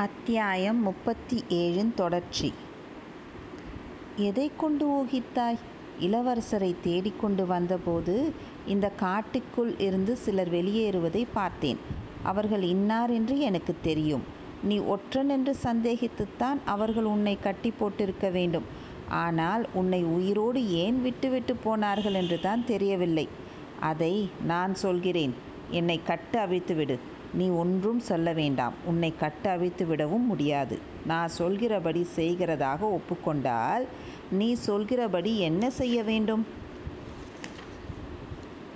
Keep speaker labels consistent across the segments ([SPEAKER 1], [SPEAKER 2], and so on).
[SPEAKER 1] அத்தியாயம் முப்பத்தி ஏழின் தொடர்ச்சி. எதை கொண்டு ஊகித்தாய்? இளவரசரை தேடிக்கொண்டு வந்தபோது இந்த காட்டுக்குள் இருந்து சிலர் வெளியேறுவதை பார்த்தேன். அவர்கள் இன்னார் என்று எனக்கு தெரியும். நீ ஒற்றன் என்று சந்தேகித்துத்தான் அவர்கள் உன்னை கட்டி போட்டிருக்க வேண்டும். ஆனால் உன்னை உயிரோடு ஏன் விட்டுவிட்டு போனார்கள் என்று தான் தெரியவில்லை. அதை நான் சொல்கிறேன். என்னை கட்டு அவிழ்த்துவிடு. நீ ஒன்றும் சொல்ல வேண்டாம். உன்னை கட்டு விடவும் முடியாது. நான் சொல்கிறபடி செய்கிறதாக ஒப்புக்கொண்டால் நீ சொல்கிறபடி என்ன செய்ய வேண்டும்?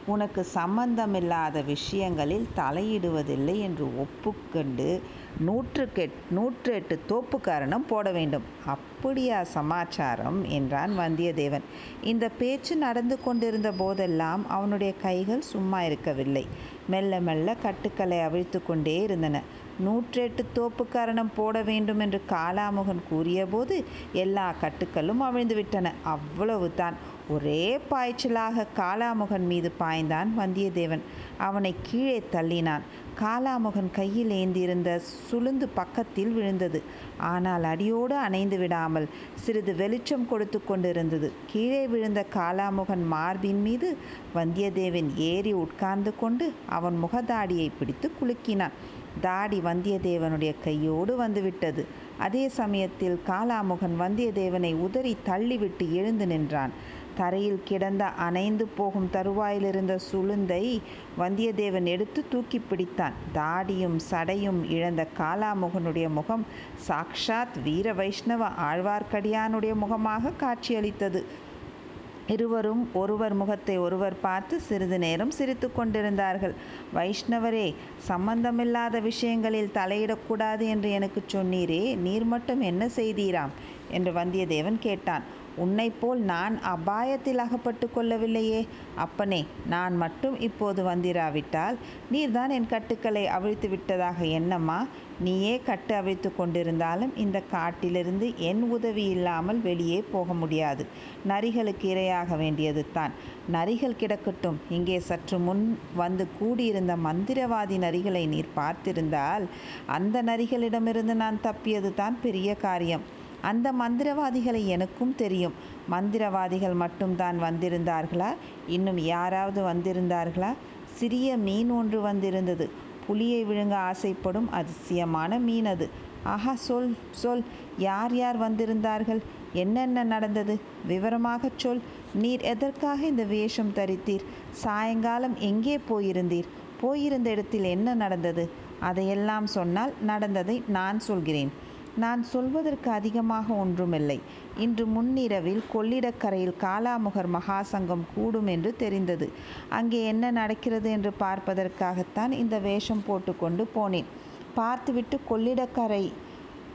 [SPEAKER 1] உனக்கு சம்பந்தமில்லாத விஷயங்களில் தலையிடுவதில்லை என்று ஒப்புக்கொண்டு நூற்றுக்கு நூற்று எட்டு தோப்புக்காரணம் போட வேண்டும். அப்படியா சமாச்சாரம்? என்றான் வந்தியத்தேவன். இந்த பேச்சு நடந்து கொண்டிருந்த போதெல்லாம் அவனுடைய கைகள் சும்மா இருக்கவில்லை. மெல்ல மெல்ல கட்டுக்களை அவிழ்த்து கொண்டே இருந்தன. நூற்றெட்டு தோப்புக்காரணம் போட வேண்டும் என்று காலாமுகன் கூறியபோது எல்லா கட்டுக்களும் அவிழ்ந்துவிட்டன அவ்வளவுதான். ஒரே பாய்ச்சலாக காலாமுகன் மீது பாய்ந்தான் வந்தியத்தேவன். அவனை கீழே தள்ளினான். காலாமுகன் கையில் ஏந்தியிருந்த சுளுந்து பக்கத்தில் விழுந்தது. ஆனால் அடியோடு அணைந்து விடாமல் சிறிது வெளிச்சம் கொடுத்து கொண்டிருந்தது. கீழே விழுந்த காலாமுகன் மார்பின் மீது வந்தியத்தேவன் ஏறி உட்கார்ந்து கொண்டு அவன் முகதாடியை பிடித்து குலுக்கினான். தாடி வந்தியத்தேவனுடைய கையோடு வந்துவிட்டது. அதே சமயத்தில் காலாமுகன் வந்தியத்தேவனை உதறி தள்ளிவிட்டு எழுந்து நின்றான். தரையில் கிடந்த அணைந்து போகும் தருவாயிலிருந்த சுளுந்தை வந்தியத்தேவன் எடுத்து தூக்கி பிடித்தான். தாடியும் சடையும் இழந்த காலாமுகனுடைய முகம் சாக்ஷாத் வீர வைஷ்ணவ ஆழ்வார்க்கடியானுடைய முகமாக காட்சியளித்தது. இருவரும் ஒருவர் முகத்தை ஒருவர் பார்த்து சிறிது நேரம் சிரித்து கொண்டிருந்தார்கள். வைஷ்ணவரே சம்பந்தமில்லாத விஷயங்களில் தலையிடக்கூடாது என்று எனக்கு சொன்னீரே நீர் மட்டும் என்ன செய்தீராம்? என்று வந்தியத்தேவன் கேட்டான். உன்னைப்போல் நான் அபாயத்தில் அகப்பட்டு கொள்ளவில்லையே. அப்பனே நான் மட்டும் இப்போது வந்திராவிட்டால் நீர்தான் என் கட்டுக்களை அவிழ்த்து விட்டதாக என்னம்மா? நீயே கட்டு அவிழ்த்து கொண்டிருந்தாலும் இந்த காட்டிலிருந்து என் உதவி இல்லாமல் வெளியே போக முடியாது. நரிகளுக்கு இரையாக வேண்டியது தான். நரிகள் கிடக்கட்டும். இங்கே சற்று முன் வந்து கூடியிருந்த மந்திரவாதி நரிகளை நீர் பார்த்திருந்தால் அந்த நரிகளிடமிருந்து நான் தப்பியது தான் பெரிய காரியம். அந்த மந்திரவாதிகளை எனக்கும் தெரியும். மந்திரவாதிகள் மட்டும்தான் வந்திருந்தார்களா? இன்னும் யாராவது வந்திருந்தார்களா? சிறிய மீன் ஒன்று வந்திருந்தது. புலியை விழுங்க ஆசைப்படும் அதிசயமான மீன் அது. ஆஹா சொல் சொல். யார் யார் வந்திருந்தார்கள்? என்னென்ன நடந்தது? விவரமாக சொல். நீர் எதற்காக இந்த வேஷம் தரித்தீர்? சாயங்காலம் எங்கே போயிருந்தீர்? போயிருந்த இடத்தில் என்ன நடந்தது? அதையெல்லாம் சொன்னால் நடந்ததை நான் சொல்கிறேன். நான் சொல்வதற்கு அதிகமாக ஒன்றுமில்லை. இன்று முன்னிரவில் கொள்ளிடக்கரையில் காலாமுகர் மகாசங்கம் கூடும் என்று தெரிந்தது. அங்கே என்ன நடக்கிறது என்று பார்ப்பதற்காகத்தான் இந்த வேஷம் போட்டுக்கொண்டு போனேன். பார்த்துவிட்டு கொள்ளிடக்கரை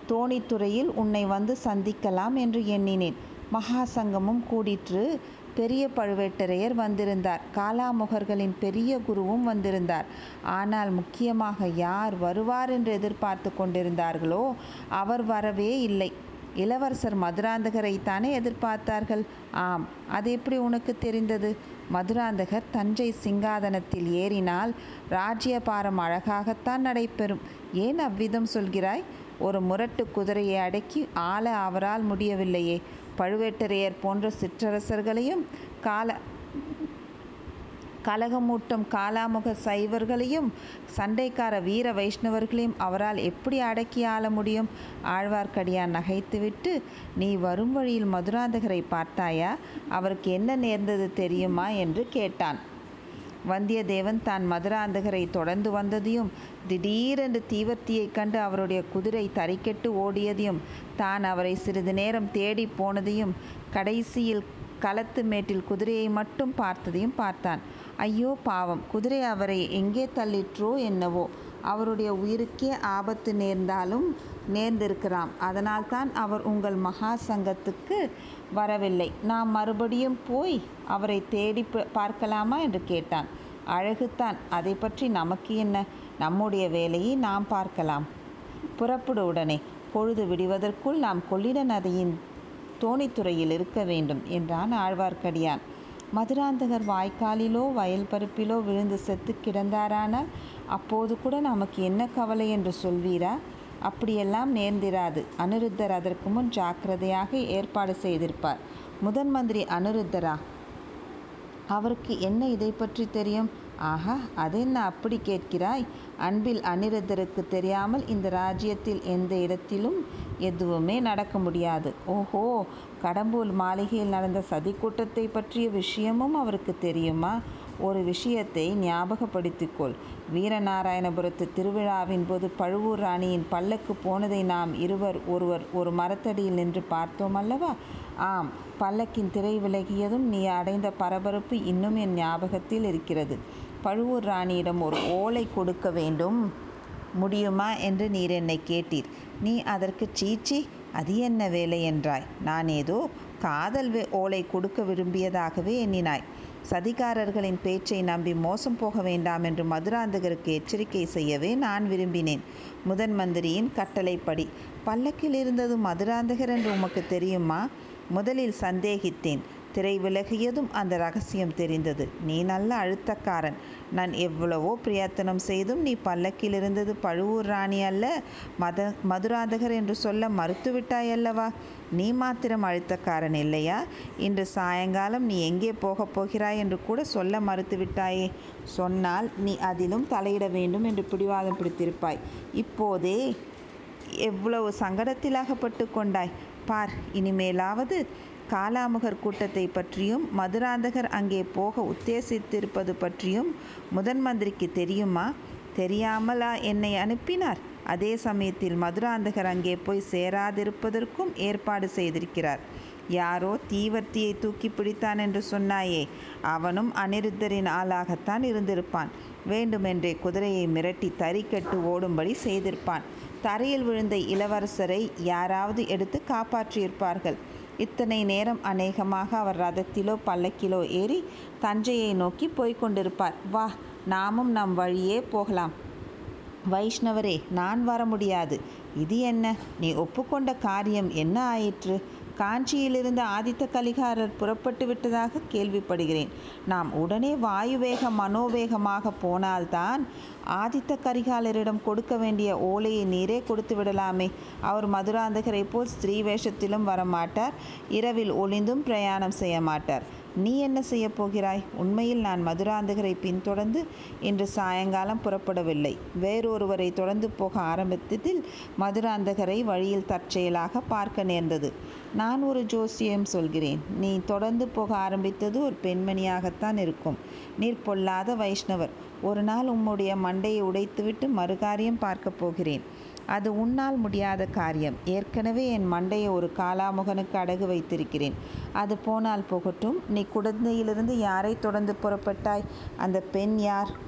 [SPEAKER 1] தோணித்துறையில் உன்னை வந்து சந்திக்கலாம் என்று எண்ணினேன். மகாசங்கமும் கூடிற்று. பெரிய பழுவேட்டரையர் வந்திருந்தார். காலாமுகர்களின் பெரிய குருவும் வந்திருந்தார். ஆனால் முக்கியமாக யார் வருவார் என்று எதிர்பார்த்து கொண்டிருந்தார்களோ அவர் வரவே இல்லை. இளவரசர் மதுராந்தகரை தானே எதிர்பார்த்தார்கள்? ஆம் அது எப்படி உனக்கு தெரிந்தது? மதுராந்தகர் தஞ்சை சிங்காதனத்தில் ஏறினால் ராஜ்யபாரம் அழகாகத்தான் நடைபெறும். ஏன் அவ்விதம் சொல்கிறாய்? ஒரு முரட்டு குதிரையை அடக்கி ஆள அவரால் முடியவில்லையே. பழுவேட்டரையர் போன்ற சிற்றரசர்களையும் கால கலகமூட்டும் காலாமுக சைவர்களையும் சண்டைக்கார வீர வைஷ்ணவர்களையும் அவரால் எப்படி அடக்கி ஆள முடியும்? ஆழ்வார்க்கடியான் நகைத்துவிட்டு நீ வரும் வழியில் மதுராந்தகரை பார்த்தாயா? அவருக்கு என்ன நேர்ந்தது தெரியுமா? என்று கேட்டான். வந்தியத்தேவன் தான் மதுராந்தகரை தொடர்ந்து வந்ததையும் திடீரென்று தீவர்த்தியைக் கண்டு அவருடைய குதிரை தறிக்கெட்டு ஓடியதையும் தான் அவரை சிறிது நேரம் தேடி போனதையும் கடைசியில் களத்து மேட்டில் குதிரையை மட்டும் பார்த்ததையும் பார்த்தான். ஐயோ பாவம் குதிரை அவரை எங்கே தள்ளிற்றோ என்னவோ அவருடைய உயிருக்கே ஆபத்து நேர்ந்தாலும் நேர்ந்திருக்கிறாம். அதனால்தான் அவர் உங்கள் மகா சங்கத்துக்கு வரவில்லை. நாம் மறுபடியும் போய் அவரை தேடி பார்க்கலாமா என்று கேட்டான். அழகுத்தான். அதை பற்றி நமக்கு என்ன? நம்முடைய வேலையை நாம் பார்க்கலாம். புறப்படு உடனே. பொழுது விடுவதற்குள் நாம் கொள்ளிட நதியின் தோணித்துறையில் இருக்க வேண்டும் என்றான் ஆழ்வார்க்கடியான். மதுராந்தகர் வாய்க்காலிலோ வயல் பருப்பிலோ விழுந்து செத்து கிடந்தாரானால் அப்போது கூட நமக்கு என்ன கவலை என்று சொல்வீரா? அப்படியெல்லாம் நேர்ந்திராது. அனிருத்தர் அதற்கு முன் ஜாக்கிரதையாக ஏற்பாடு செய்திருப்பார். முதன் மந்திரி அனிருத்தரா அவருக்கு என்ன இதை பற்றி தெரியும்? ஆஹா அதென்ன அப்படி கேட்கிறாய்? அன்பில் அனிருத்தருக்கு தெரியாமல் இந்த ராஜ்யத்தில் எந்த இடத்திலும் எதுவுமே நடக்க முடியாது. ஓஹோ கடம்பூர் மாளிகையில் நடந்த சதி கூட்டத்தை பற்றிய விஷயமும் அவருக்கு தெரியுமா? ஒரு விஷயத்தை ஞாபகப்படுத்திக்கொள். வீரநாராயணபுரத்து திருவிழாவின் போது பழுவூர் ராணியின் பல்லக்கு போனதை நாம் இருவர் ஒருவர் ஒரு மரத்தடியில் நின்று பார்த்தோம் அல்லவா? ஆம் பல்லக்கின் திரை விலகியதும் நீ அடைந்த பரபரப்பு இன்னும் என் ஞாபகத்தில் இருக்கிறது. பழுவூர் ராணியிடம் ஒரு ஓலை கொடுக்க வேண்டும். முடியுமா என்று நீர் என்னை கேட்டீர். நீ அதற்கு சீச்சி அது என்ன வேலை என்றாய். நான் ஏதோ காதல் ஓலை கொடுக்க விரும்பியதாகவே எண்ணினாய். சதிகாரர்களின் பேச்சை நம்பி மோசம் போக வேண்டாம் என்று மதுராந்தகருக்கு எச்சரிக்கை செய்யவே நான் விரும்பினேன். முதன் மந்திரியின் கட்டளைப்படி பல்லக்கில் இருந்தது மதுராந்தகர் என்று உமக்கு தெரியுமா? முதலில் சந்தேகித்தேன். திரை விலகியதும் அந்த ரகசியம் தெரிந்தது. நீ நல்ல அழுத்தக்காரன். நான் எவ்வளவோ பிரயத்தனம் செய்தும் நீ பல்லக்கில் இருந்தது பழுவூர் ராணி அல்ல மத மதுராதகர் என்று சொல்ல மறுத்துவிட்டாய் அல்லவா? நீ மாத்திரம் அழுத்தக்காரன் இல்லையா? இன்று சாயங்காலம் நீ எங்கே போகப் போகிறாய் என்று கூட சொல்ல மறுத்துவிட்டாயே சொன்னால் நீ அதிலும் தலையிட வேண்டும் என்று பிடிவாதம் பிடித்திருப்பாய். இப்போதே எவ்வளவு சங்கடத்தில் அகப்பட்டு கொண்டாய். பார் இனிமேலாவது காலாமுகர் கூட்டத்தை பற்றியும் மதுராந்தகர் அங்கே போக உத்தேசித்திருப்பது பற்றியும் முதன் மந்திரிக்கு தெரியுமா? தெரியாமலா என்னை அனுப்பினார்? அதே சமயத்தில் மதுராந்தகர் அங்கே போய் சேராதிருப்பதற்கும் ஏற்பாடு செய்திருக்கிறார். யாரோ தீவர்த்தியை தூக்கி பிடித்தான் என்று சொன்னாயே அவனும் அனிருத்தரின் ஆளாகத்தான் இருந்திருப்பான். வேண்டுமென்றே குதிரையை மிரட்டி தறிக்கட்டு ஓடும்படி செய்திருப்பான். தரையில் விழுந்த இளவரசரை யாராவது எடுத்து காப்பாற்றியிருப்பார்கள். இத்தனை நேரம் அநேகமாக அவர் ரதத்திலோ பல்லக்கிலோ ஏறி தஞ்சையை நோக்கி போய்கொண்டிருப்பார் வா நாமும் நம் வழியே போகலாம். வைஷ்ணவரே நான் வர முடியாது. இது என்ன? நீ ஒப்புக்கொண்ட காரியம் என்ன ஆயிற்று? காஞ்சியிலிருந்து ஆதித்த கலிகாரர் புறப்பட்டு விட்டதாக கேள்விப்படுகிறேன். நாம் உடனே வாயுவேக மனோவேகமாக போனால்தான் ஆதித்த கரிகாலரிடம் கொடுக்க வேண்டிய ஓலையை நீரே கொடுத்து விடலாமே. அவர் மதுராந்தகரை போல் ஸ்திரீ வேஷத்திலும் வரமாட்டார். இரவில் ஒளிந்தும் பிரயாணம் செய்ய மாட்டார் நீ என்ன செய்யப் போகிறாய்? உண்மையில் நான் மதுராந்தகரை பின்தொடர்ந்து இன்று சாயங்காலம் புறப்படவில்லை. வேறொருவரை தொடர்ந்து போக ஆரம்பித்ததில் மதுராந்தகரை வழியில் தற்செயலாக பார்க்க நேர்ந்தது. நான் ஒரு ஜோசியம் சொல்கிறேன். நீ தொடர்ந்து போக ஆரம்பித்தது ஒரு பெண்மணியாகத்தான் இருக்கும். நீர் பொல்லாத வைஷ்ணவர். ஒரு நாள் உம்முடைய மண்டையை உடைத்துவிட்டு மறுகாரியம் பார்க்கப் போகிறேன். அது உன்னால் முடியாத காரியம். ஏற்கனவே என் மண்டையை ஒரு காலாமுகனுக்கு அடகு வைத்திருக்கிறேன். அது போனால் போகட்டும். நீ குழந்தையிலிருந்து யாரை தொடர்ந்து புறப்பட்டாய்? அந்த பெண் யார்?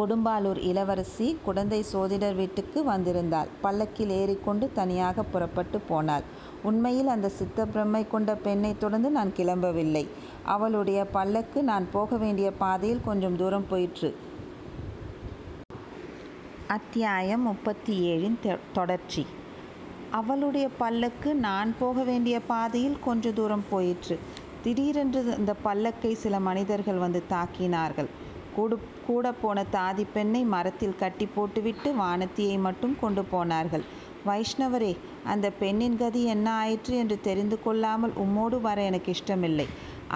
[SPEAKER 1] கொடும்பாலூர் இளவரசி குடந்தை சோதிடர் வீட்டுக்கு வந்திருந்தாள். பல்லக்கில் ஏறிக்கொண்டு தனியாக புறப்பட்டு போனாள். உண்மையில் அந்த சித்த பிரம்மை கொண்ட பெண்ணை தொடர்ந்து நான் கிளம்பவில்லை. அவளுடைய பல்லக்கு நான் போக வேண்டிய பாதையில் கொஞ்சம் தூரம் போயிற்று. அத்தியாயம் முப்பத்தி ஏழின் தொடர்ச்சி. அவளுடைய பல்லக்கு நான் போக வேண்டிய பாதையில் கொஞ்ச தூரம் போயிற்று. திடீரென்று இந்த பல்லக்கை சில மனிதர்கள் வந்து தாக்கினார்கள். கூடு கூட போன தாதி பெண்ணை மரத்தில் கட்டி போட்டுவிட்டு வானத்தியை மட்டும் கொண்டு போனார்கள். வைஷ்ணவரே அந்த பெண்ணின் கதி என்ன ஆயிற்று என்று தெரிந்து கொள்ளாமல் உம்மோடு வர எனக்கு இஷ்டமில்லை.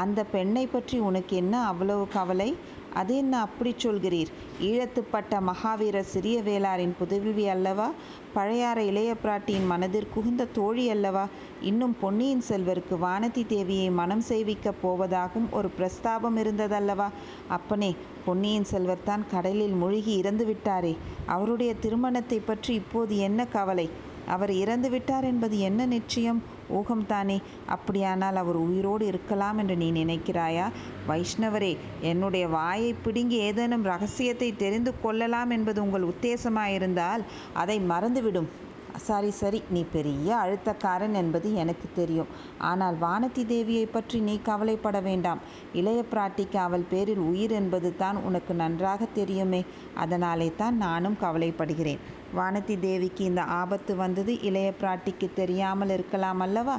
[SPEAKER 1] அந்த பெண்ணை பற்றி உனக்கு என்ன அவ்வளவு கவலை? அது என்ன அப்படி சொல்கிறீர்? ஈழத்துப்பட்ட மகாவீரர் சிறிய வேளாரின் புதல்வி அல்லவா? பழையாற இளைய பிராட்டியின் மனதிற்குகுந்த தோழி அல்லவா? இன்னும் பொன்னியின் செல்வருக்கு வானதி தேவியை மனம் செய்விக்கப் போவதாகவும் ஒரு பிரஸ்தாபம் இருந்ததல்லவா? அப்பனே பொன்னியின் செல்வர் தான் கடலில் மூழ்கி இறந்து விட்டாரே. அவருடைய திருமணத்தை பற்றி இப்போது என்ன கவலை? அவர் இறந்து விட்டார் என்பது என்ன நிச்சயம்? ஊகம்தானே அப்படியானால் அவர் உயிரோடு இருக்கலாம் என்று நீ நினைக்கிறாயா? வைஷ்ணவரே என்னுடைய வாயை பிடுங்கி ஏதேனும் ரகசியத்தை தெரிந்து கொள்ளலாம் என்பது உங்கள் உத்தேசமாயிருந்தால் அதை மறந்துவிடும். சரி சரி நீ பெரிய அழுத்தக்காரன் என்பது எனக்கு தெரியும். ஆனால் வானதி தேவியை பற்றி நீ கவலைப்பட வேண்டாம். இளைய பிராட்டிக்கு அவள் பேரில் உயிர் என்பது தான் உனக்கு நன்றாக தெரியுமே. அதனாலே தான் நானும் கவலைப்படுகிறேன். வானதி தேவிக்கு இந்த ஆபத்து வந்தது இளைய பிராட்டிக்கு தெரியாமல் இருக்கலாம் அல்லவா?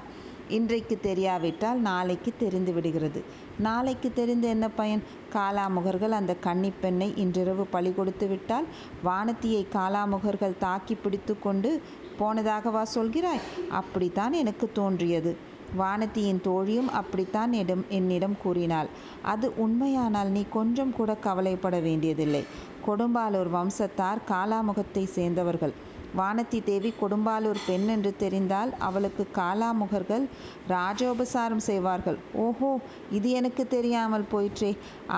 [SPEAKER 1] இன்றைக்கு தெரியாவிட்டால் நாளைக்கு தெரிந்து விடுகிறது. நாளைக்கு தெரிந்து என்ன பயன்? காலாமுகர்கள் அந்த கன்னிப்பெண்ணை இன்றிரவு பழி கொடுத்து விட்டால் வானத்தியை காலாமுகர்கள் தாக்கி பிடித்து கொண்டு போனதாகவா சொல்கிறாய்? அப்படித்தான் எனக்கு தோன்றியது. வானத்தியின் தோழியும் அப்படித்தான் இடம் என்னிடம் கூறினாள். அது உண்மையானால் நீ கொஞ்சம் கூட கவலைப்பட வேண்டியதில்லை. கொடும்பாலூர் வம்சத்தார் காலாமுகத்தை சேர்ந்தவர்கள். வானதி தேவி கொடும்பாலூர் பெண் என்று தெரிந்தால் அவளுக்கு காலாமுகர்கள் ராஜோபசாரம் செய்வார்கள். ஓஹோ இது எனக்கு தெரியாமல் போயிற்றே.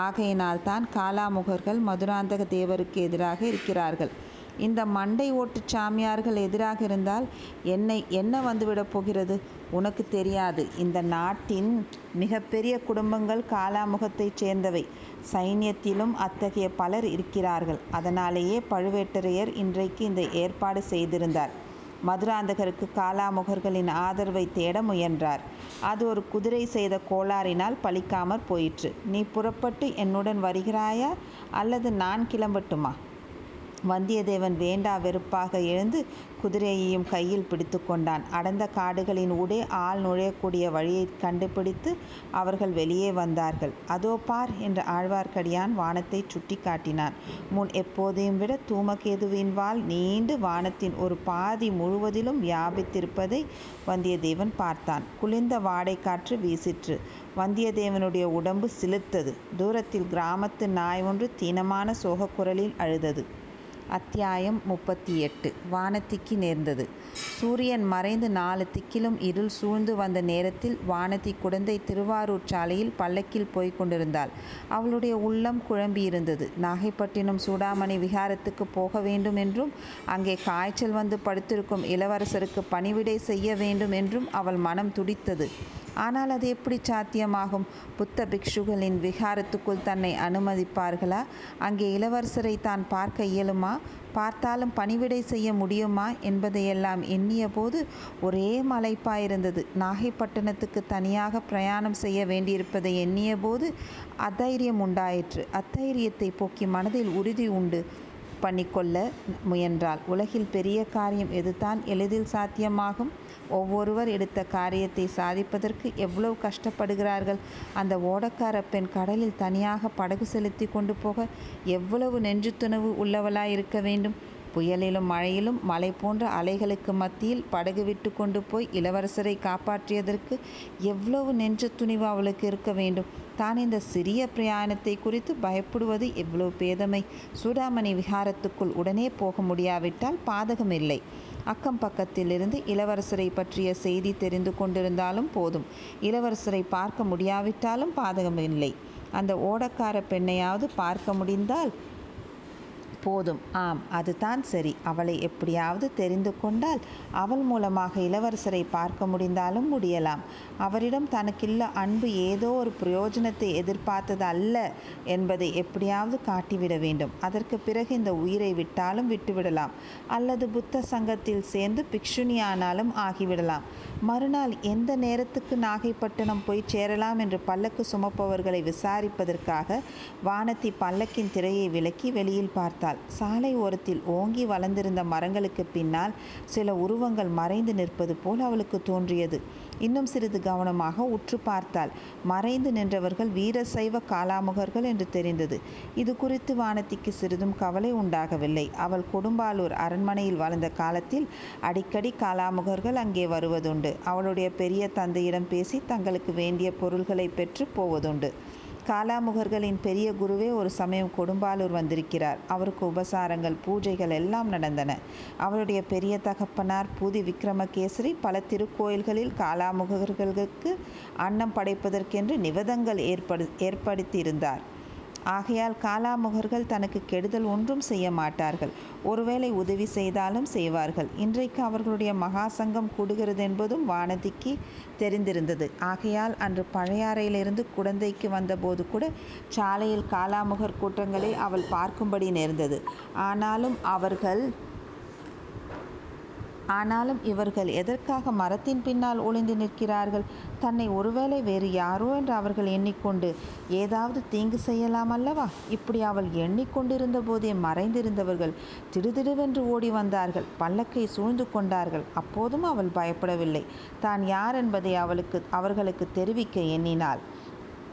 [SPEAKER 1] ஆகையினால் தான் காலாமுகர்கள் மதுராந்தக தேவருக்கு எதிராக இருக்கிறார்கள். இந்த மண்டை ஓட்டு சாமியார்கள் எதிராக இருந்தால் என்னை என்ன வந்துவிடப் போகிறது? உனக்கு தெரியாது. இந்த நாட்டின் மிகப்பெரிய குடும்பங்கள் காலாமுகத்தைச் சேர்ந்தவை. சைன்யத்திலும் அத்தகைய பலர் இருக்கிறார்கள். அதனாலேயே பழுவேட்டரையர் இன்றைக்கு இந்த ஏற்பாடு செய்திருந்தார். மதுராந்தகருக்கு காலாமுகர்களின் ஆதரவை தேட முயன்றார். அது ஒரு குதிரை செய்த கோளாறினால் பலிக்காமற் போயிற்று. நீ புறப்பட்டு என்னுடன் வருகிறாயா? அல்லது நான் கிளம்பட்டுமா? வந்தியத்தேவன் வேண்டா வெறுப்பாக எழுந்து குதிரையையும் கையில் பிடித்து கொண்டான். அடர்ந்த காடுகளின் ஊடே ஆள் நுழையக்கூடிய வழியை கண்டுபிடித்து அவர்கள் வெளியே வந்தார்கள். அதோ பார் என்று ஆழ்வார்க்கடியான் வானத்தை சுட்டி காட்டினான். முன் எப்போதையும் விட தூமகேதுவின் வால் நீண்டு வானத்தின் ஒரு பாதி முழுவதிலும் வியாபித்திருப்பதை வந்தியத்தேவன் பார்த்தான். குளிர்ந்த வாடை காற்று வீசிற்று. வந்தியத்தேவனுடைய உடம்பு சிலிர்த்தது. தூரத்தில் கிராமத்து நாய் ஒன்று தீனமான சோகக்குரலில் அழுதது. அத்தியாயம் முப்பத்தி எட்டு வானத்திக்கு நேர்ந்தது. சூரியன் மறைந்து நாலு திக்கிலும் இருள் சூழ்ந்து வந்த நேரத்தில் வானதி குடந்தை திருவாரூர் சாலையில் பல்லக்கில் போய்க் கொண்டிருந்தாள். அவளுடைய உள்ளம் குழம்பியிருந்தது. நாகைப்பட்டினம் சூடாமணி விகாரத்துக்கு போக வேண்டும் என்றும் அங்கே காய்ச்சல் வந்து படுத்திருக்கும் இளவரசருக்கு பணிவிடை செய்ய வேண்டும் என்றும் அவள் மனம் துடித்தது. ஆனால் அது எப்படி சாத்தியமாகும்? புத்த பிக்ஷுகளின் விகாரத்துக்குள் தன்னை அனுமதிப்பார்களா? அங்கே இளவரசரை தான் பார்க்க இயலுமா? பார்த்தாலும் பணிவிடை செய்ய முடியுமா? என்பதையெல்லாம் எண்ணிய போது ஒரே மலைப்பாயிருந்தது. நாகைப்பட்டினத்துக்கு தனியாக பிரயாணம் செய்ய வேண்டியிருப்பதை எண்ணிய போது அதைரியம் உண்டாயிற்று. அத்தைரியத்தை போக்கி மனதில் உறுதி உண்டு. பண்ணிக்கொள்ள முயன்றாள். உலகில் பெரிய காரியம் எதுதான் எளிதில் சாத்தியமாகும்? ஒவ்வொருவர் எடுத்த காரியத்தை சாதிப்பதற்கு எவ்வளவு கஷ்டப்படுகிறார்கள்? அந்த ஓடக்கார பெண் கடலில் தனியாக படகு செலுத்தி கொண்டு போக எவ்வளவு நெஞ்சுத்துணவு உள்ளவளாய் இருக்க வேண்டும்? புயலிலும் மழையிலும் மலை போன்ற அலைகளுக்கு மத்தியில் படகு விட்டு கொண்டு போய் இளவரசரை காப்பாற்றியதற்கு எவ்வளவு நெஞ்ச துணிவு அவளுக்கு இருக்க வேண்டும். தான் இந்த சிறிய பிரயாணத்தை குறித்து பயப்படுவது எவ்வளவு பேதமை. சூடாமணி விஹாரத்துக்குள் உடனே போக முடியாவிட்டால் பாதகமில்லை அக்கம் பக்கத்திலிருந்து இளவரசரை பற்றிய செய்தி தெரிந்து கொண்டிருந்தாலும் போதும். இளவரசரை பார்க்க முடியாவிட்டாலும் பாதகமில்லை அந்த ஓடக்கார பெண்ணையாவது பார்க்க முடிந்தால் போதும் ஆம் அதுதான் சரி. அவளை எப்படியாவது தெரிந்து கொண்டால் அவள் மூலமாக இளவரசரை பார்க்க முடிந்தாலும் முடியலாம். அவரிடம் தனக்குள்ள அன்பு ஏதோ ஒரு பிரயோஜனத்தை எதிர்பார்த்தது அல்ல என்பதை எப்படியாவது காட்டிவிட வேண்டும். அதற்கு பிறகு இந்த உயிரை விட்டாலும் விட்டுவிடலாம். அல்லது புத்த சங்கத்தில் சேர்ந்து பிக்ஷுனியானாலும் ஆகிவிடலாம். மறுநாள் எந்த நேரத்துக்கு நாகைப்பட்டினம் போய் சேரலாம் என்று பல்லக்கு சுமப்பவர்களை விசாரிப்பதற்காக வானத்தி பல்லக்கின் திரையை விலக்கி வெளியில் பார்த்தாள். சாலை ஓரத்தில் ஓங்கி வளர்ந்திருந்த மரங்களுக்கு பின்னால் சில உருவங்கள் மறைந்து நிற்பது போல் அவளுக்கு தோன்றியது. இன்னும் சிறிது கவனமாக உற்று பார்த்தாள் மறைந்து நின்றவர்கள் வீரசைவ காலாமுகர்கள் என்று தெரிந்தது. இது குறித்து வானதிக்கு சிறிதும் கவலை உண்டாகவில்லை. அவள் கொடும்பாலூர் அரண்மனையில் வளர்ந்த காலத்தில் அடிக்கடி காலாமுகர்கள் அங்கே வருவதுண்டு. அவளுடைய பெரிய தந்தையிடம் பேசி தங்களுக்கு வேண்டிய பொருள்களை பெற்று போவதுண்டு. காலாமுகர்களின் பெரிய குருவே ஒரு சமயம் கொடும்பாலூர் வந்திருக்கிறார். அவருக்கு உபசாரங்கள் பூஜைகள் எல்லாம் நடந்தன. அவருடைய பெரிய தகப்பனார் பூதி விக்ரமகேசரி பல திருக்கோயில்களில் காலாமுகர்களுக்கு அன்னம் படைப்பதற்கென்று நிவதங்கள் ஏற்படு ஏற்படுத்தியிருந்தார். ஆகையால் காலாமுகர்கள் தனக்கு கெடுதல் ஒன்றும் செய்ய மாட்டார்கள். ஒருவேளை உதவி செய்தாலும் செய்வார்கள். இன்றைக்கு அவர்களுடைய மகாசங்கம் கூடுகிறது என்பதும் வானதிக்கு தெரிந்திருந்தது. ஆகையால் அன்று பழையாறையிலிருந்து குடந்தைக்கு வந்தபோது கூட சாலையில் காலாமுகர் கூட்டங்களை அவள் பார்க்கும்படி நேர்ந்தது. ஆனாலும் அவர்கள் ஆனாலும் இவர்கள் எதற்காக மரத்தின் பின்னால் ஒளிந்து நிற்கிறார்கள்? தன்னை ஒருவேளை வேறு யாரோ என்று அவர்கள் எண்ணிக்கொண்டு ஏதாவது தீங்கு செய்யலாம் அல்லவா? இப்படி அவள் எண்ணிக்கொண்டிருந்த போதே மறைந்திருந்தவர்கள் திடுதிடுவென்று ஓடி வந்தார்கள். பல்லக்கை சூழ்ந்து கொண்டார்கள். அப்போதும் அவள் பயப்படவில்லை. தான் யார் என்பதை அவளுக்கு அவர்களுக்கு தெரிவிக்க எண்ணினாள்.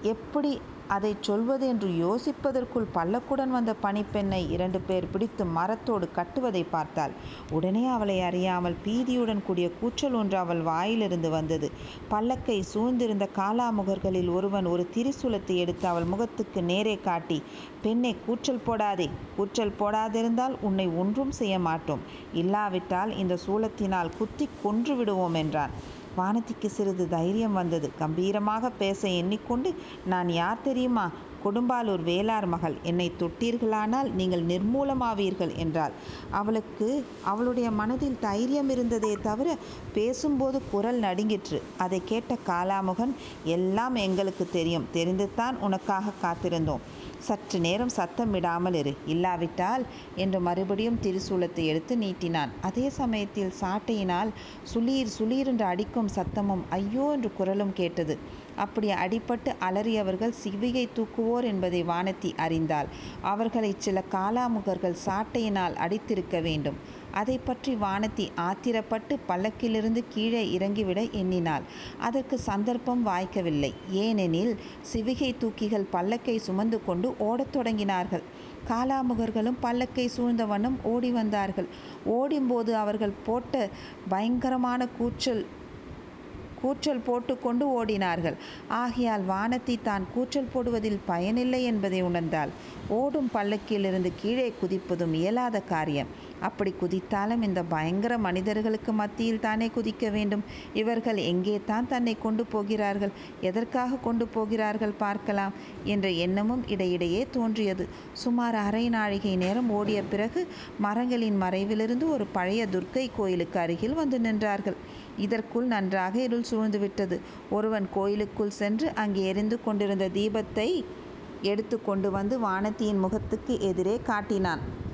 [SPEAKER 1] எப்படி அதை சொல்வது என்று யோசிப்பதற்குள் பல்லக்குடன் வந்த பணிப்பெண்ணை இரண்டு பேர் பிடித்து மரத்தோடு கட்டுவதை பார்த்தாள். உடனே அவளை அறியாமல் பீதியுடன் கூடிய கூச்சல் ஒன்று அவள் வாயிலிருந்து வந்தது. பல்லக்கை சூழ்ந்திருந்த காலாமுகர்களில் ஒருவன் ஒரு திரிசூலத்தை எடுத்து அவள் முகத்துக்கு நேரே காட்டி பெண்ணை கூச்சல் போடாதே. கூச்சல் போடாதிருந்தால் உன்னை ஒன்றும் செய்ய மாட்டோம். இல்லாவிட்டால் இந்த சூலத்தினால் குத்தி கொன்று விடுவோம் என்றான். வானதிக்கு சிறிது தைரியம் வந்தது. கம்பீரமாக பேச எண்ணிக்கொண்டு நான் யார் தெரியுமா? கொடும்பாலூர் வேளார் மகள். என்னை தொட்டீர்களானால் நீங்கள் நிர்மூலமாவீர்கள் என்றாள். அவளுக்கு அவளுடைய மனதில் தைரியம் இருந்ததே தவிர பேசும்போது குரல் நடுங்கிற்று. அதை கேட்ட காலாமுகன் எல்லாம் எங்களுக்கு தெரியும். தெரிந்துத்தான் உனக்காக காத்திருந்தோம். சற்று நேரம் சத்தம் விடாமல் இரு. இல்லாவிட்டால் என்று மறுபடியும் திரிசூலத்தை எடுத்து நீட்டினான். அதே சமயத்தில் சாட்டையினால் சுளீர் சுளீர் என்று அடிக்கும் சத்தமும் ஐயோ என்று குரலும் கேட்டது. அப்படி அடிபட்டு அலறியவர்கள் சிவிகை தூக்குவோர் என்பதை வானத்தி அறிந்தாள். அவர்களை சில காலாமுகர்கள் சாட்டையினால் அடித்திருக்க வேண்டும். அதை பற்றி வானத்தி ஆத்திரப்பட்டு பல்லக்கிலிருந்து கீழே இறங்கிவிட எண்ணினாள். அதற்கு சந்தர்ப்பம் வாய்க்கவில்லை. ஏனெனில் சிவிகை தூக்கிகள் பல்லக்கை சுமந்து கொண்டு ஓடத் தொடங்கினார்கள். காலாமுகர்களும் பல்லக்கை சூழ்ந்த வண்ணம் ஓடி வந்தார்கள். ஓடும்போது அவர்கள் போட்ட பயங்கரமான கூச்சல் கூச்சல் போட்டுக்கொண்டு ஓடினார்கள். ஆகையால் வானத்தி தான் கூச்சல் போடுவதில் பயனில்லை என்பதை உணர்ந்தாள். ஓடும் பல்லக்கிலிருந்து கீழே குதிப்பதும் இயலாத காரியம். அப்படி குதித்தாலும் இந்த பயங்கர மனிதர்களுக்கு மத்தியில் தானே குதிக்க வேண்டும். இவர்கள் எங்கே தான் தன்னை கொண்டு போகிறார்கள்? எதற்காக கொண்டு போகிறார்கள் பார்க்கலாம். என்ற எண்ணமும் இடையிடையே தோன்றியது. சுமார் அரை நாழிகை நேரம் ஓடிய பிறகு மரங்களின் மறைவிலிருந்து ஒரு பழைய துர்க்கை கோயிலுக்கு அருகில் வந்து நின்றார்கள். இதற்குள் நன்றாக இருள் சூழ்ந்துவிட்டது. ஒருவன் கோயிலுக்குள் சென்று அங்கே எரிந்து கொண்டிருந்த தீபத்தை எடுத்து கொண்டு வந்து வானத்தியின் முகத்துக்கு எதிரே காட்டினான்.